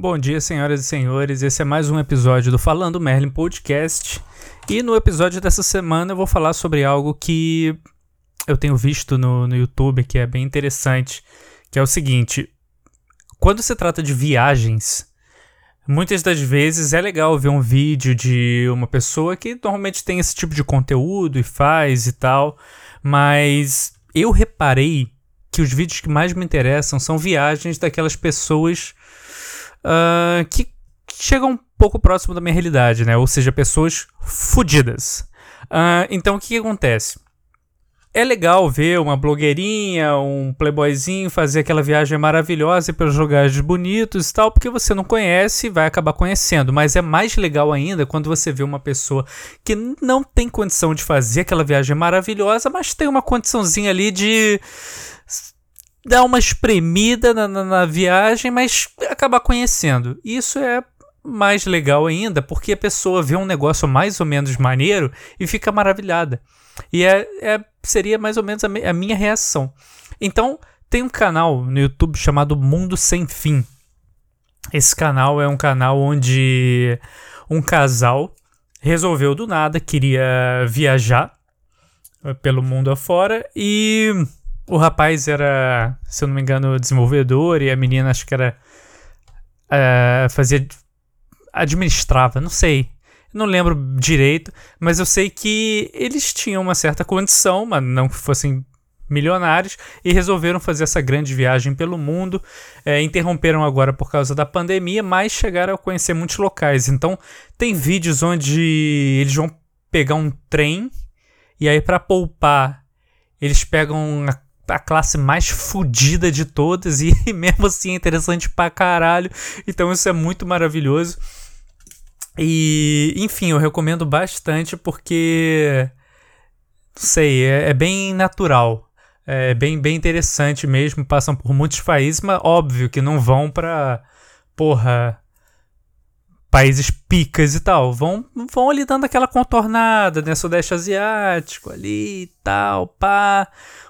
Bom dia, senhoras e senhores. Esse é mais um episódio do Falando Merlin Podcast. E no episódio dessa semana eu vou falar sobre algo que eu tenho visto no, no YouTube que é bem interessante, que é o seguinte: quando se trata de viagens, muitas das vezes é legal ver um vídeo de uma pessoa que normalmente tem esse tipo de conteúdo e faz e tal, mas eu reparei que os vídeos que mais me interessam são viagens daquelas pessoas uh, que chegam um pouco próximo da minha realidade, né? Ou seja, pessoas fodidas. Uh, então, o que, que acontece? É legal ver uma blogueirinha, um playboyzinho fazer aquela viagem maravilhosa pelos lugares bonitos e tal, porque você não conhece e vai acabar conhecendo. Mas é mais legal ainda quando você vê uma pessoa que não tem condição de fazer aquela viagem maravilhosa, mas tem uma condiçãozinha ali de dar uma espremida na, na, na viagem, mas acabar conhecendo. Isso é mais legal ainda, porque a pessoa vê um negócio mais ou menos maneiro e fica maravilhada. E é, é seria mais ou menos a, a, minha reação. Então, tem um canal no YouTube chamado Mundo Sem Fim. Esse canal é um canal onde um casal resolveu do nada, queria viajar pelo mundo afora e o rapaz era, se eu não me engano, desenvolvedor e a menina acho que era. Uh, fazia. administrava, não sei. Não lembro direito, mas eu sei que eles tinham uma certa condição, mas não que fossem milionários, e resolveram fazer essa grande viagem pelo mundo. É, interromperam agora por causa da pandemia, mas chegaram a conhecer muitos locais. Então, tem vídeos onde eles vão pegar um trem, e aí, para poupar, eles pegam a a classe mais fodida de todas e mesmo assim é interessante pra caralho. Então isso é muito maravilhoso. E, enfim, eu recomendo bastante porque. Não sei, é, é bem natural. É bem, bem interessante mesmo. Passam por muitos países, mas óbvio que não vão pra. Porra países picas e tal. Vão, vão ali dando aquela contornada, né? Sudeste Asiático ali e tal, pá.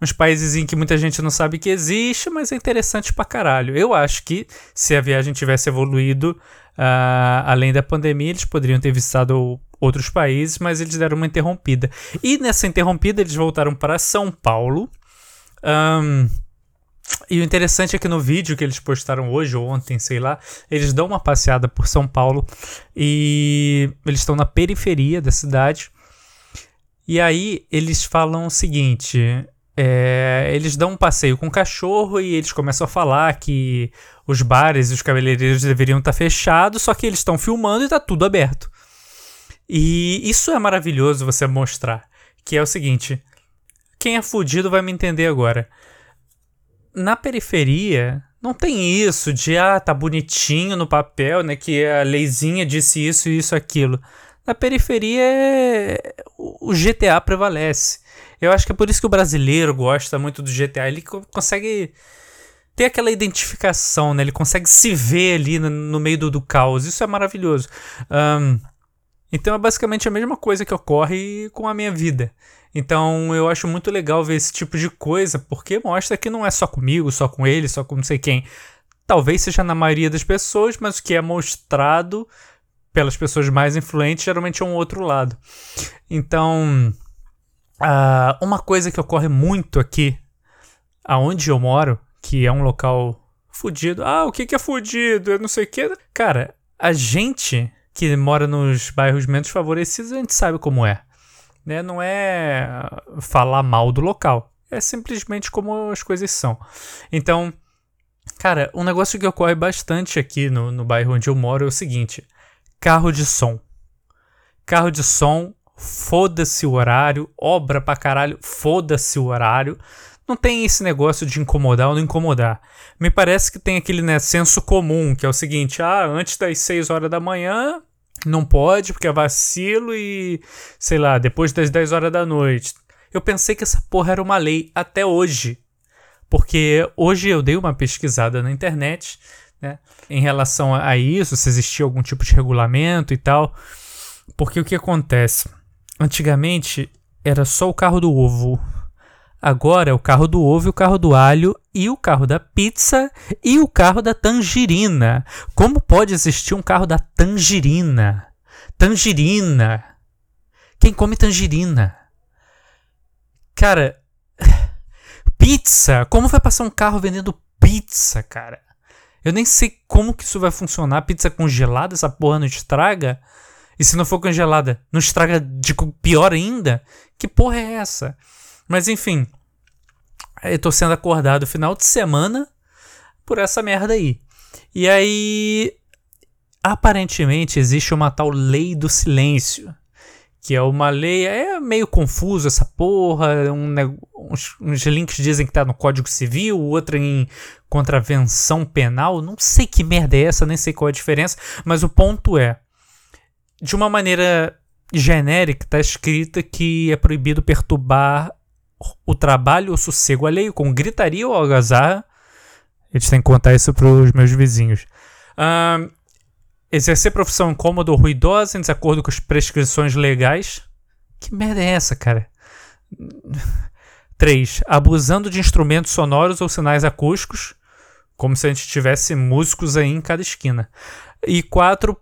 Uns países em que muita gente não sabe que existe, mas é interessante pra caralho. Eu acho que se a viagem tivesse evoluído uh, além da pandemia, eles poderiam ter visitado outros países, mas eles deram uma interrompida. E nessa interrompida, eles voltaram para São Paulo. Um, e o interessante é que no vídeo que eles postaram hoje ou ontem, sei lá, eles dão uma passeada por São Paulo e eles estão na periferia da cidade. E aí eles falam o seguinte: é, eles dão um passeio com o cachorro e eles começam a falar que os bares e os cabeleireiros deveriam estar fechados, só que eles estão filmando e está tudo aberto. E isso é maravilhoso você mostrar. Que é o seguinte: quem é fudido vai me entender agora na periferia não tem isso de ah, tá bonitinho no papel, né? Que a leizinha disse isso, isso, aquilo. Na periferia é... o GTA prevalece. Eu acho que é por isso que o brasileiro gosta muito do GTA. Ele consegue ter aquela identificação, né? Ele consegue se ver ali no, meio do, do, caos. Isso é maravilhoso. Um, então é basicamente a mesma coisa que ocorre com a minha vida. Então eu acho muito legal ver esse tipo de coisa, porque mostra que não é só comigo, só com ele, só com não sei quem. Talvez seja na maioria das pessoas, mas o que é mostrado pelas pessoas mais influentes geralmente é um outro lado. Então, uh, uma coisa que ocorre muito aqui, aonde eu moro, que é um local fudido. Ah, o que, que é fudido? Eu não sei o que. Cara, a gente que mora nos bairros menos favorecidos, a gente sabe como é né? Não é falar mal do local. É simplesmente como as coisas são. Então, cara, um negócio que ocorre bastante aqui no, no bairro onde eu moro é o seguinte: carro de som. Carro de som, foda-se o horário, obra pra caralho, foda-se o horário. Não tem esse negócio de incomodar ou não incomodar. Me parece que tem aquele né, senso comum, que é o seguinte: ah, antes das 6 horas da manhã, não pode porque é vacilo e, sei lá, depois das 10 horas da noite. Eu pensei que essa porra era uma lei até hoje. Porque hoje eu dei uma pesquisada na internet, né, em relação a isso, se existia algum tipo de regulamento e tal. Porque o que acontece? Antigamente era só o carro do ovo. Agora é o carro do ovo, o carro do alho e o carro da pizza e o carro da tangerina. Como pode existir um carro da tangerina? Tangerina. Quem come tangerina? Cara, pizza. Como vai passar um carro vendendo pizza, cara? Eu nem sei como que isso vai funcionar. Pizza congelada, essa porra não estraga? E se não for congelada, não estraga de pior ainda? Que porra é essa? Mas enfim, eu tô sendo acordado final de semana por essa merda aí. E aí, aparentemente existe uma tal lei do silêncio, que é uma lei, é meio confuso essa porra, um, uns, uns, links dizem que tá no Código Civil, outro em contravenção penal, não sei que merda é essa, nem sei qual é a diferença, mas o ponto é, de uma maneira genérica, tá escrita que é proibido perturbar o trabalho ou sossego alheio com gritaria ou algazarra. Eles têm que contar isso para os meus vizinhos. Exercer profissão incômoda ou ruidosa em desacordo com as prescrições legais. Que merda é essa, cara? 3. Abusando de instrumentos sonoros ou sinais acústicos, como se a gente tivesse músicos aí em cada esquina. E 4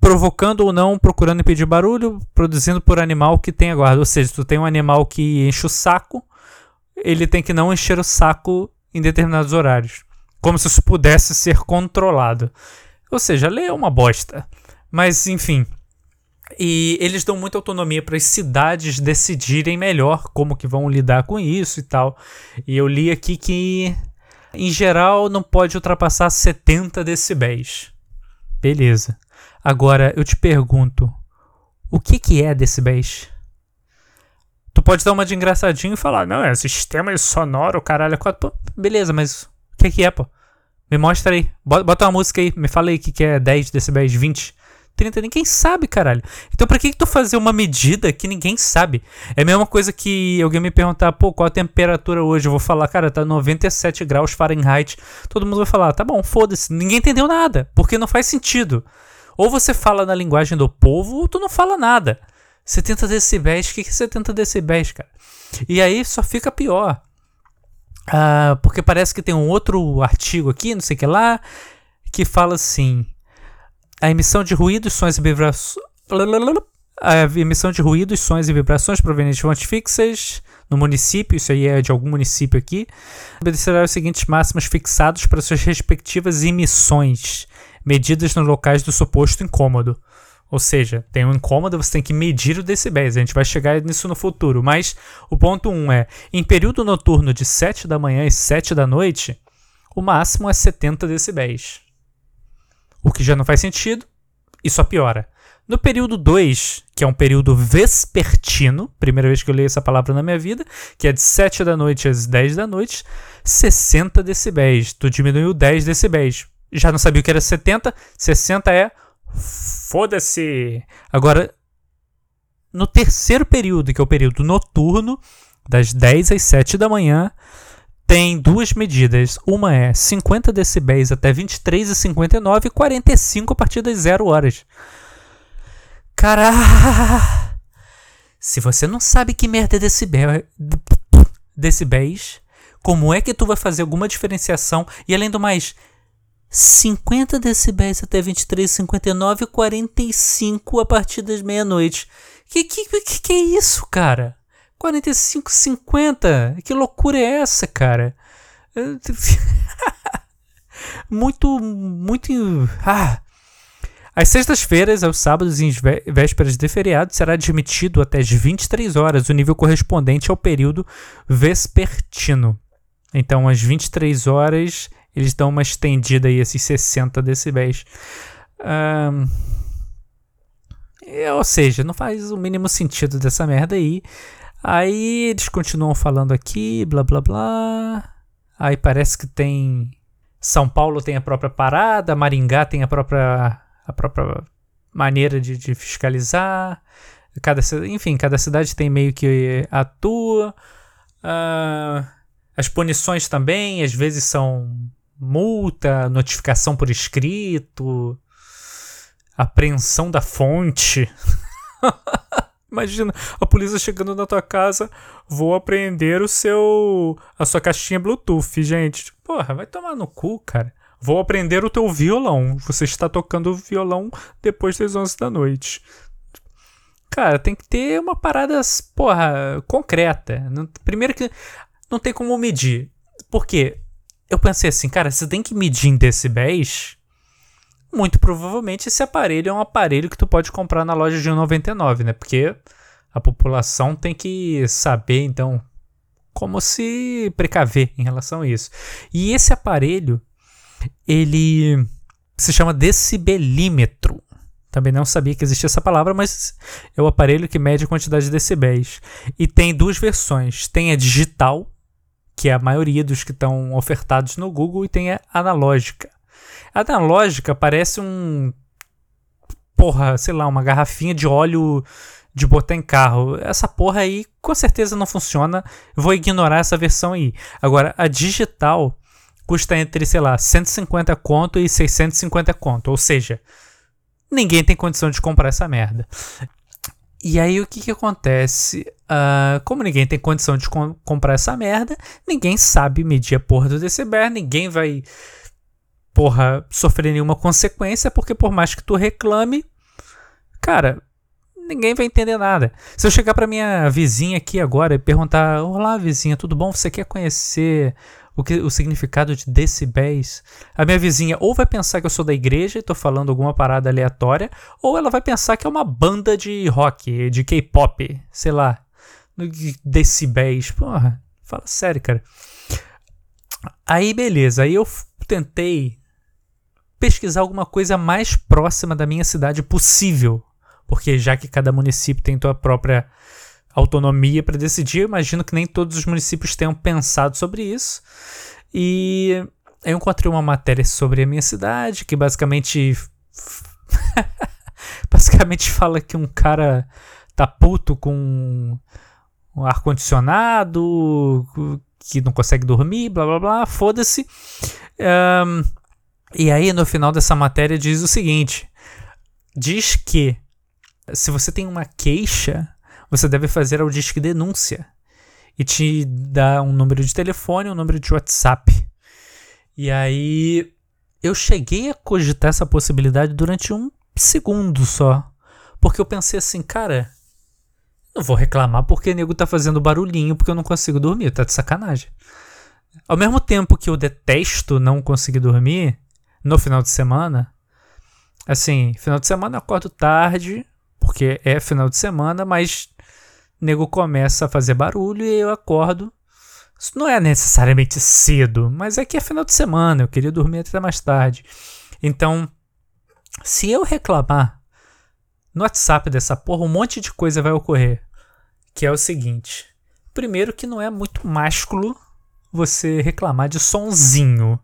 provocando ou não, procurando impedir barulho, produzindo por animal que tenha guarda. Ou seja, se tu tem um animal que enche o saco, ele tem que não encher o saco em determinados horários. Como se isso pudesse ser controlado. Ou seja, a lei é uma bosta. Mas, enfim. E eles dão muita autonomia para as cidades decidirem melhor como que vão lidar com isso e tal. E eu li aqui que, em geral, não pode ultrapassar 70 decibéis. Beleza. Agora eu te pergunto, o que que é decibéis? Tu pode dar uma de engraçadinho e falar, não, é sistema sonoro, caralho, quatro. Beleza, mas o que que é, pô? Me mostra aí. Bota uma música aí, me fala aí o que que é 10 decibéis, 20. 30, ninguém sabe, caralho. Então pra que, que tu fazer uma medida que ninguém sabe? É a mesma coisa que alguém me perguntar, pô, qual a temperatura hoje? Eu vou falar, cara, tá 97 graus Fahrenheit. Todo mundo vai falar, tá bom, foda-se. Ninguém entendeu nada, porque não faz sentido. Ou você fala na linguagem do povo, ou tu não fala nada. 70 decibéis, o que, é 70 decibéis, cara? E aí só fica pior. Ah, porque parece que tem um outro artigo aqui, não sei o que lá, que fala assim: a emissão de ruídos, sons e vibrações. A emissão de ruídos, sons e vibrações provenientes de fontes fixas no município, isso aí é de algum município aqui, obedecerá os seguintes máximos fixados para suas respectivas emissões medidas nos locais do suposto incômodo. Ou seja, tem um incômodo, você tem que medir o decibéis. A gente vai chegar nisso no futuro. Mas o ponto 1 um é: em período noturno de 7 da manhã e 7 da noite, o máximo é 70 decibéis. O que já não faz sentido e só piora. No período 2, que é um período vespertino, primeira vez que eu leio essa palavra na minha vida, que é de 7 da noite às 10 da noite, 60 decibéis. Tu diminuiu 10 decibéis já não sabia o que era 70, 60 é foda-se. Agora, no terceiro período, que é o período noturno, das 10 às 7 da manhã, tem duas medidas. Uma é 50 decibéis até 23 e 59 e 45 a partir das 0 horas. Caralho! Se você não sabe que merda é decibel, decibéis, como é que tu vai fazer alguma diferenciação? E além do mais, 50 decibéis até 23, 59 e 45 a partir das meia-noite. Que, que, que, que é isso, cara? 45, 50? Que loucura é essa, cara? muito, muito. Ah. Às sextas-feiras, aos sábados e vésperas de feriado, será admitido até as 23 horas o nível correspondente ao período vespertino. Então, às 23 horas eles dão uma estendida aí, esses 60 decibéis. Um, ou seja, não faz o mínimo sentido dessa merda aí. Aí eles continuam falando aqui, blá blá blá. Aí parece que tem. São Paulo tem a própria parada, Maringá tem a própria, a própria maneira de, de fiscalizar. Cada, enfim, cada cidade tem meio que atua. Uh, as punições também, às vezes são multa, notificação por escrito, apreensão da fonte. Imagina a polícia chegando na tua casa, vou apreender o seu. a sua caixinha Bluetooth, gente. Porra, vai tomar no cu, cara. Vou aprender o teu violão. Você está tocando violão depois das 11 da noite. Cara, tem que ter uma parada, porra, concreta. Primeiro que não tem como medir. Por quê? Eu pensei assim, cara, você tem que medir em decibéis. Muito provavelmente esse aparelho é um aparelho que tu pode comprar na loja de 1,99, né? Porque a população tem que saber, então, como se precaver em relação a isso. E esse aparelho, ele se chama decibelímetro. Também não sabia que existia essa palavra, mas é o aparelho que mede a quantidade de decibéis. E tem duas versões. Tem a digital, que é a maioria dos que estão ofertados no Google, e tem a analógica. A analógica parece um. Porra, sei lá, uma garrafinha de óleo de botar em carro. Essa porra aí com certeza não funciona. Vou ignorar essa versão aí. Agora, a digital custa entre, sei lá, 150 conto e 650 conto. Ou seja, ninguém tem condição de comprar essa merda. E aí o que que acontece? Uh, como ninguém tem condição de com comprar essa merda, ninguém sabe medir a porra do decibel, ninguém vai, porra, sofrer nenhuma consequência, porque por mais que tu reclame, cara, ninguém vai entender nada. Se eu chegar para minha vizinha aqui agora e perguntar: Olá, vizinha, tudo bom? Você quer conhecer o, que, o significado de decibéis, a minha vizinha ou vai pensar que eu sou da igreja e tô falando alguma parada aleatória, ou ela vai pensar que é uma banda de rock, de K-pop, sei lá, decibéis. Porra, fala sério, cara. Aí beleza, aí eu tentei pesquisar alguma coisa mais próxima da minha cidade possível, porque já que cada município tem sua própria autonomia para decidir. Eu imagino que nem todos os municípios tenham pensado sobre isso. E eu encontrei uma matéria sobre a minha cidade que basicamente basicamente fala que um cara tá puto com um ar condicionado, que não consegue dormir, blá blá blá, foda-se. Um, e aí no final dessa matéria diz o seguinte: diz que se você tem uma queixa você deve fazer ao Disque Denúncia e te dá um número de telefone, um número de WhatsApp. E aí eu cheguei a cogitar essa possibilidade durante um segundo só, porque eu pensei assim, cara, não vou reclamar porque o nego tá fazendo barulhinho porque eu não consigo dormir, tá de sacanagem. Ao mesmo tempo que eu detesto não conseguir dormir no final de semana, assim, final de semana eu acordo tarde, porque é final de semana, mas nego começa a fazer barulho e eu acordo. Isso não é necessariamente cedo, mas é que é final de semana, eu queria dormir até mais tarde. Então, se eu reclamar no WhatsApp dessa porra, um monte de coisa vai ocorrer. Que é o seguinte: primeiro, que não é muito másculo você reclamar de sonzinho.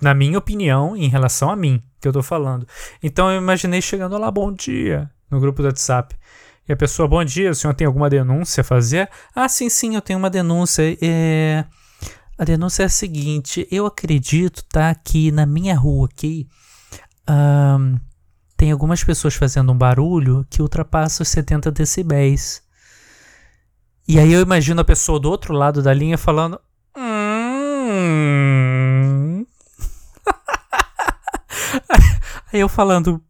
Na minha opinião, em relação a mim, que eu tô falando. Então eu imaginei chegando lá, bom dia, no grupo do WhatsApp. E a pessoa, bom dia, o senhor tem alguma denúncia a fazer? Ah, sim, sim, eu tenho uma denúncia. É... A denúncia é a seguinte: eu acredito, tá, que na minha rua aqui um, tem algumas pessoas fazendo um barulho que ultrapassa os 70 decibéis. E aí eu imagino a pessoa do outro lado da linha falando. Hum. aí eu falando.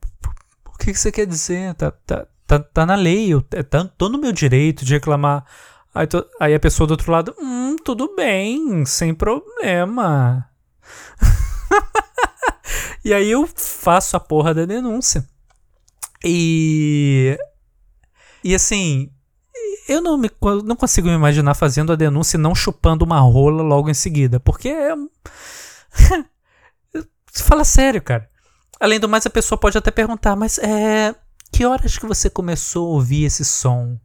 O que, que você quer dizer? Tá, tá, Tá, tá na lei, eu tá, tô no meu direito de reclamar. Aí, tô, aí a pessoa do outro lado, hum, tudo bem, sem problema. e aí eu faço a porra da denúncia. E. E assim, eu não, me, não consigo me imaginar fazendo a denúncia e não chupando uma rola logo em seguida. Porque é. Fala sério, cara. Além do mais, a pessoa pode até perguntar, mas é. Que horas que você começou a ouvir esse som?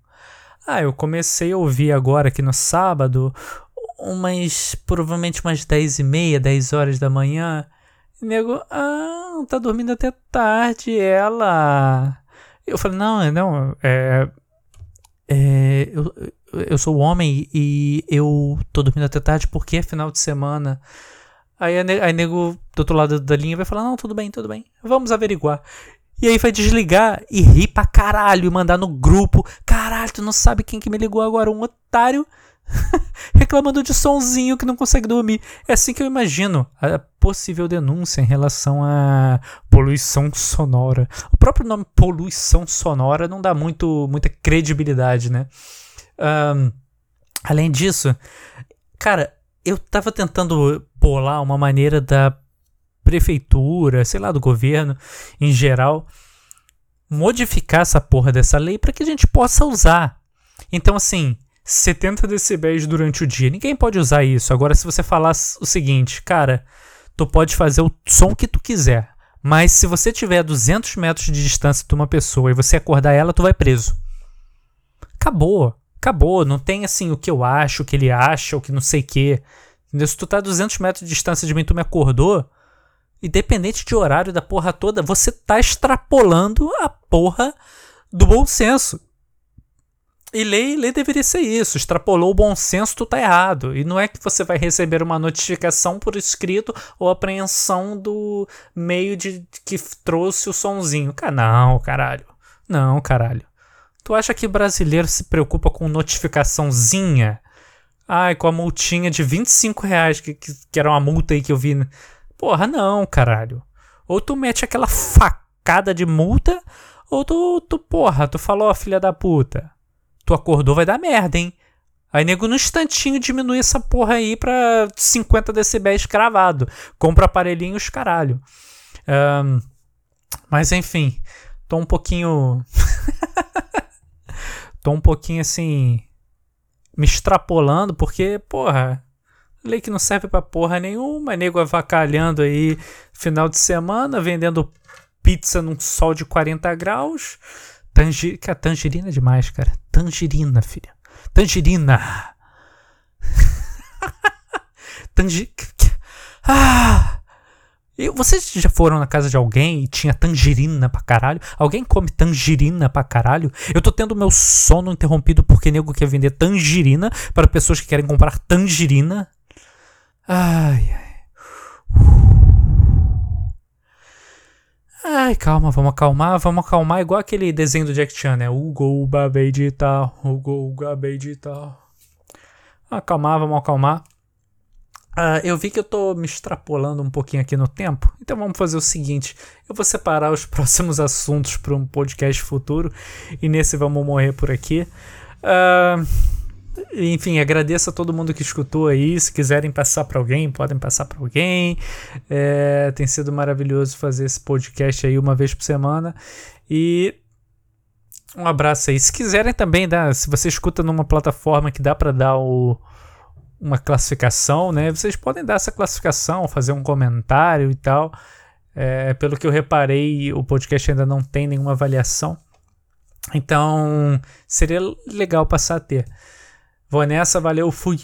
Ah, eu comecei a ouvir agora aqui no sábado, umas provavelmente umas 10 e meia, 10 horas da manhã. E nego, ah, tá dormindo até tarde, ela. Eu falei, não, não, é. é eu, eu sou homem e eu tô dormindo até tarde porque é final de semana. Aí a nego do outro lado da linha vai falar, não, tudo bem, tudo bem, vamos averiguar. E aí vai desligar e rir pra caralho e mandar no grupo. Caralho, tu não sabe quem que me ligou agora? Um otário reclamando de sonzinho que não consegue dormir. É assim que eu imagino a possível denúncia em relação à poluição sonora. O próprio nome poluição sonora não dá muito, muita credibilidade, né? Um, além disso, cara, eu tava tentando bolar uma maneira da prefeitura, sei lá, do governo em geral, modificar essa porra dessa lei para que a gente possa usar. Então, assim, 70 decibéis durante o dia, ninguém pode usar isso. Agora, se você falar o seguinte, cara, tu pode fazer o som que tu quiser, mas se você tiver a 200 metros de distância de uma pessoa e você acordar ela, tu vai preso. Acabou. Acabou. Não tem assim o que eu acho, o que ele acha, o que não sei o que. Se tu tá a 200 metros de distância de mim tu me acordou, independente de horário da porra toda, você tá extrapolando a porra do bom senso. E lei, lei deveria ser isso. Extrapolou o bom senso, tu tá errado. E não é que você vai receber uma notificação por escrito ou apreensão do meio de que trouxe o sonzinho. Cara, não, caralho. Não, caralho. Tu acha que brasileiro se preocupa com notificaçãozinha? Ai, com a multinha de 25 reais, que, que, que era uma multa aí que eu vi. Porra, não, caralho. Ou tu mete aquela facada de multa, ou tu, tu porra, tu falou, filha da puta. Tu acordou, vai dar merda, hein? Aí, nego, no instantinho diminui essa porra aí pra 50 decibéis cravado. Compra aparelhinhos, caralho. Um, mas, enfim, tô um pouquinho. tô um pouquinho assim. Me extrapolando, porque, porra, Lei que não serve pra porra nenhuma, nego avacalhando aí final de semana, vendendo pizza num sol de 40 graus. Tangi... Cara, tangerina é demais, cara. Tangerina, filha. Tangerina. Tangi... Ah! E vocês já foram na casa de alguém e tinha tangerina pra caralho? Alguém come tangerina pra caralho? Eu tô tendo meu sono interrompido porque nego quer vender tangerina para pessoas que querem comprar tangerina. Ai, ai. Ai, calma, vamos acalmar, vamos acalmar igual aquele desenho do Jack Chan, né? De tal, Hugo babei de tal. Acalmar, vamos acalmar. Uh, eu vi que eu tô me extrapolando um pouquinho aqui no tempo, então vamos fazer o seguinte: eu vou separar os próximos assuntos para um podcast futuro e nesse vamos morrer por aqui. Uh, enfim, agradeço a todo mundo que escutou aí. Se quiserem passar para alguém, podem passar para alguém. É, tem sido maravilhoso fazer esse podcast aí uma vez por semana. E um abraço aí. Se quiserem também, dá, se você escuta numa plataforma que dá para dar o, uma classificação, né? Vocês podem dar essa classificação, fazer um comentário e tal. É, pelo que eu reparei, o podcast ainda não tem nenhuma avaliação. Então, seria legal passar a ter. Vou nessa, valeu, fui.